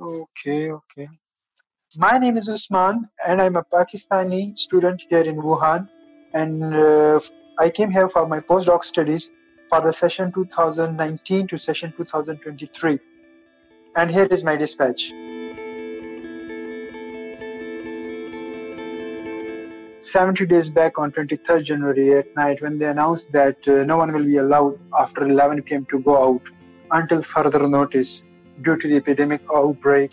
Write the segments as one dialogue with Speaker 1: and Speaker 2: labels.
Speaker 1: Okay, okay. My name is Usman, and I'm a Pakistani student here in Wuhan. And uh, I came here for my postdoc studies for the session 2019 to session 2023. And here is my dispatch. 70 days back on 23rd January at night when they announced that uh, no one will be allowed after 11 p.m. to go out until further notice due to the epidemic outbreak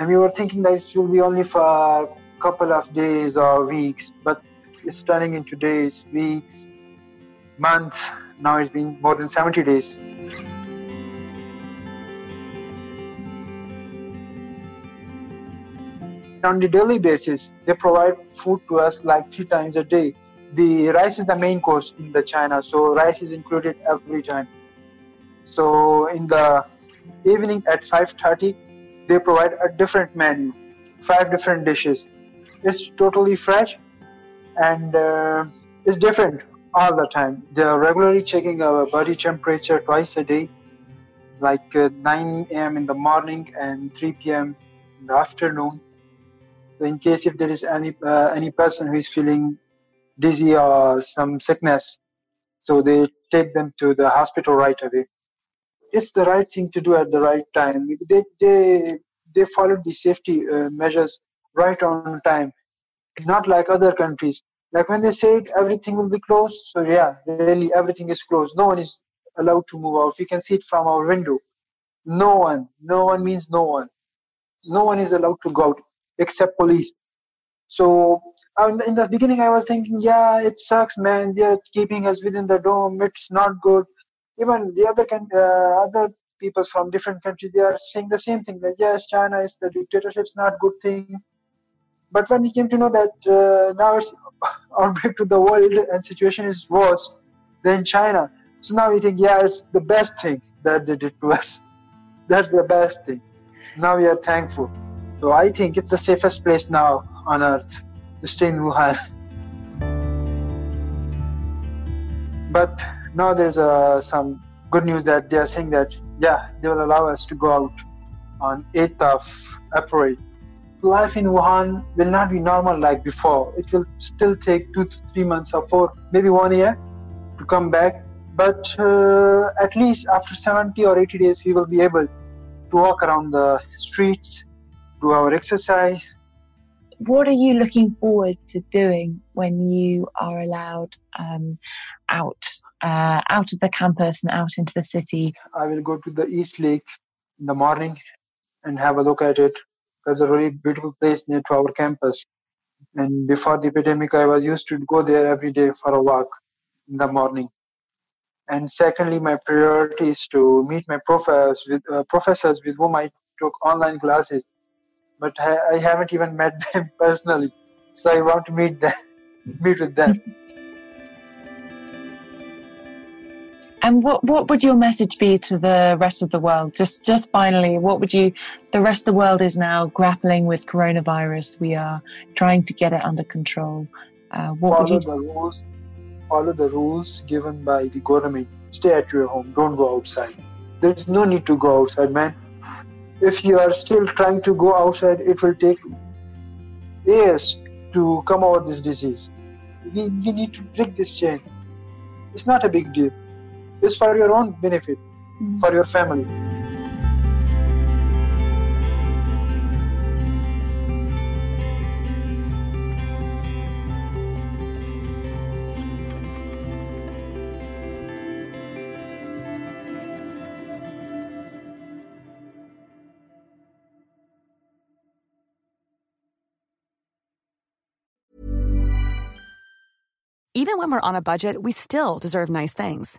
Speaker 1: and we were thinking that it will be only for a couple of days or weeks, but it's turning into days, weeks, months. Now it's been more than 70 days. On the daily basis, they provide food to us like three times a day. The rice is the main course in the China, so rice is included every time. So in the evening at 5:30, they provide a different menu, five different dishes. It's totally fresh and uh, it's different all the time. They're regularly checking our body temperature twice a day, like uh, 9 a.m. in the morning and 3 p.m. in the afternoon. So in case if there is any uh, any person who is feeling dizzy or some sickness, so they take them to the hospital right away it's the right thing to do at the right time. They they they followed the safety uh, measures right on time, not like other countries. Like when they said everything will be closed, so yeah, really everything is closed. No one is allowed to move out. We can see it from our window. No one, no one means no one. No one is allowed to go out except police. So in the beginning, I was thinking, yeah, it sucks, man. They're keeping us within the dome. It's not good even the other uh, other people from different countries they are saying the same thing that yes china is the dictatorship's not good thing. But when we came to know that uh, now it's outbreak to the world and situation is worse than china so now we think yeah it's the best thing that they did to us. That's the best thing. Now we are thankful. So i think it's the safest place now on earth to stay in wuhan. But now there's uh, some good news that they are saying that yeah they will allow us to go out on 8th of April. Life in Wuhan will not be normal like before. It will still take two to three months or four, maybe one year to come back. But uh, at least after 70 or 80 days, we will be able to walk around the streets, do our exercise.
Speaker 2: What are you looking forward to doing when you are allowed um, out uh, out of the campus and out into the city?
Speaker 1: I will go to the East Lake in the morning and have a look at it. It's a really beautiful place near to our campus. And before the epidemic, I was used to go there every day for a walk in the morning. And secondly, my priority is to meet my professors with uh, professors with whom I took online classes, but I, I haven't even met them personally. So I want to meet them, meet with them.
Speaker 2: And what, what would your message be to the rest of the world? Just just finally, what would you the rest of the world is now grappling with coronavirus. We are trying to get it under control.
Speaker 1: Uh, follow you the rules follow the rules given by the government. Stay at your home, don't go outside. There's no need to go outside, man. If you are still trying to go outside, it will take years to come over this disease. We, you need to break this chain. It's not a big deal is for your own benefit, mm-hmm. for your family.
Speaker 3: Even when we're on a budget, we still deserve nice things.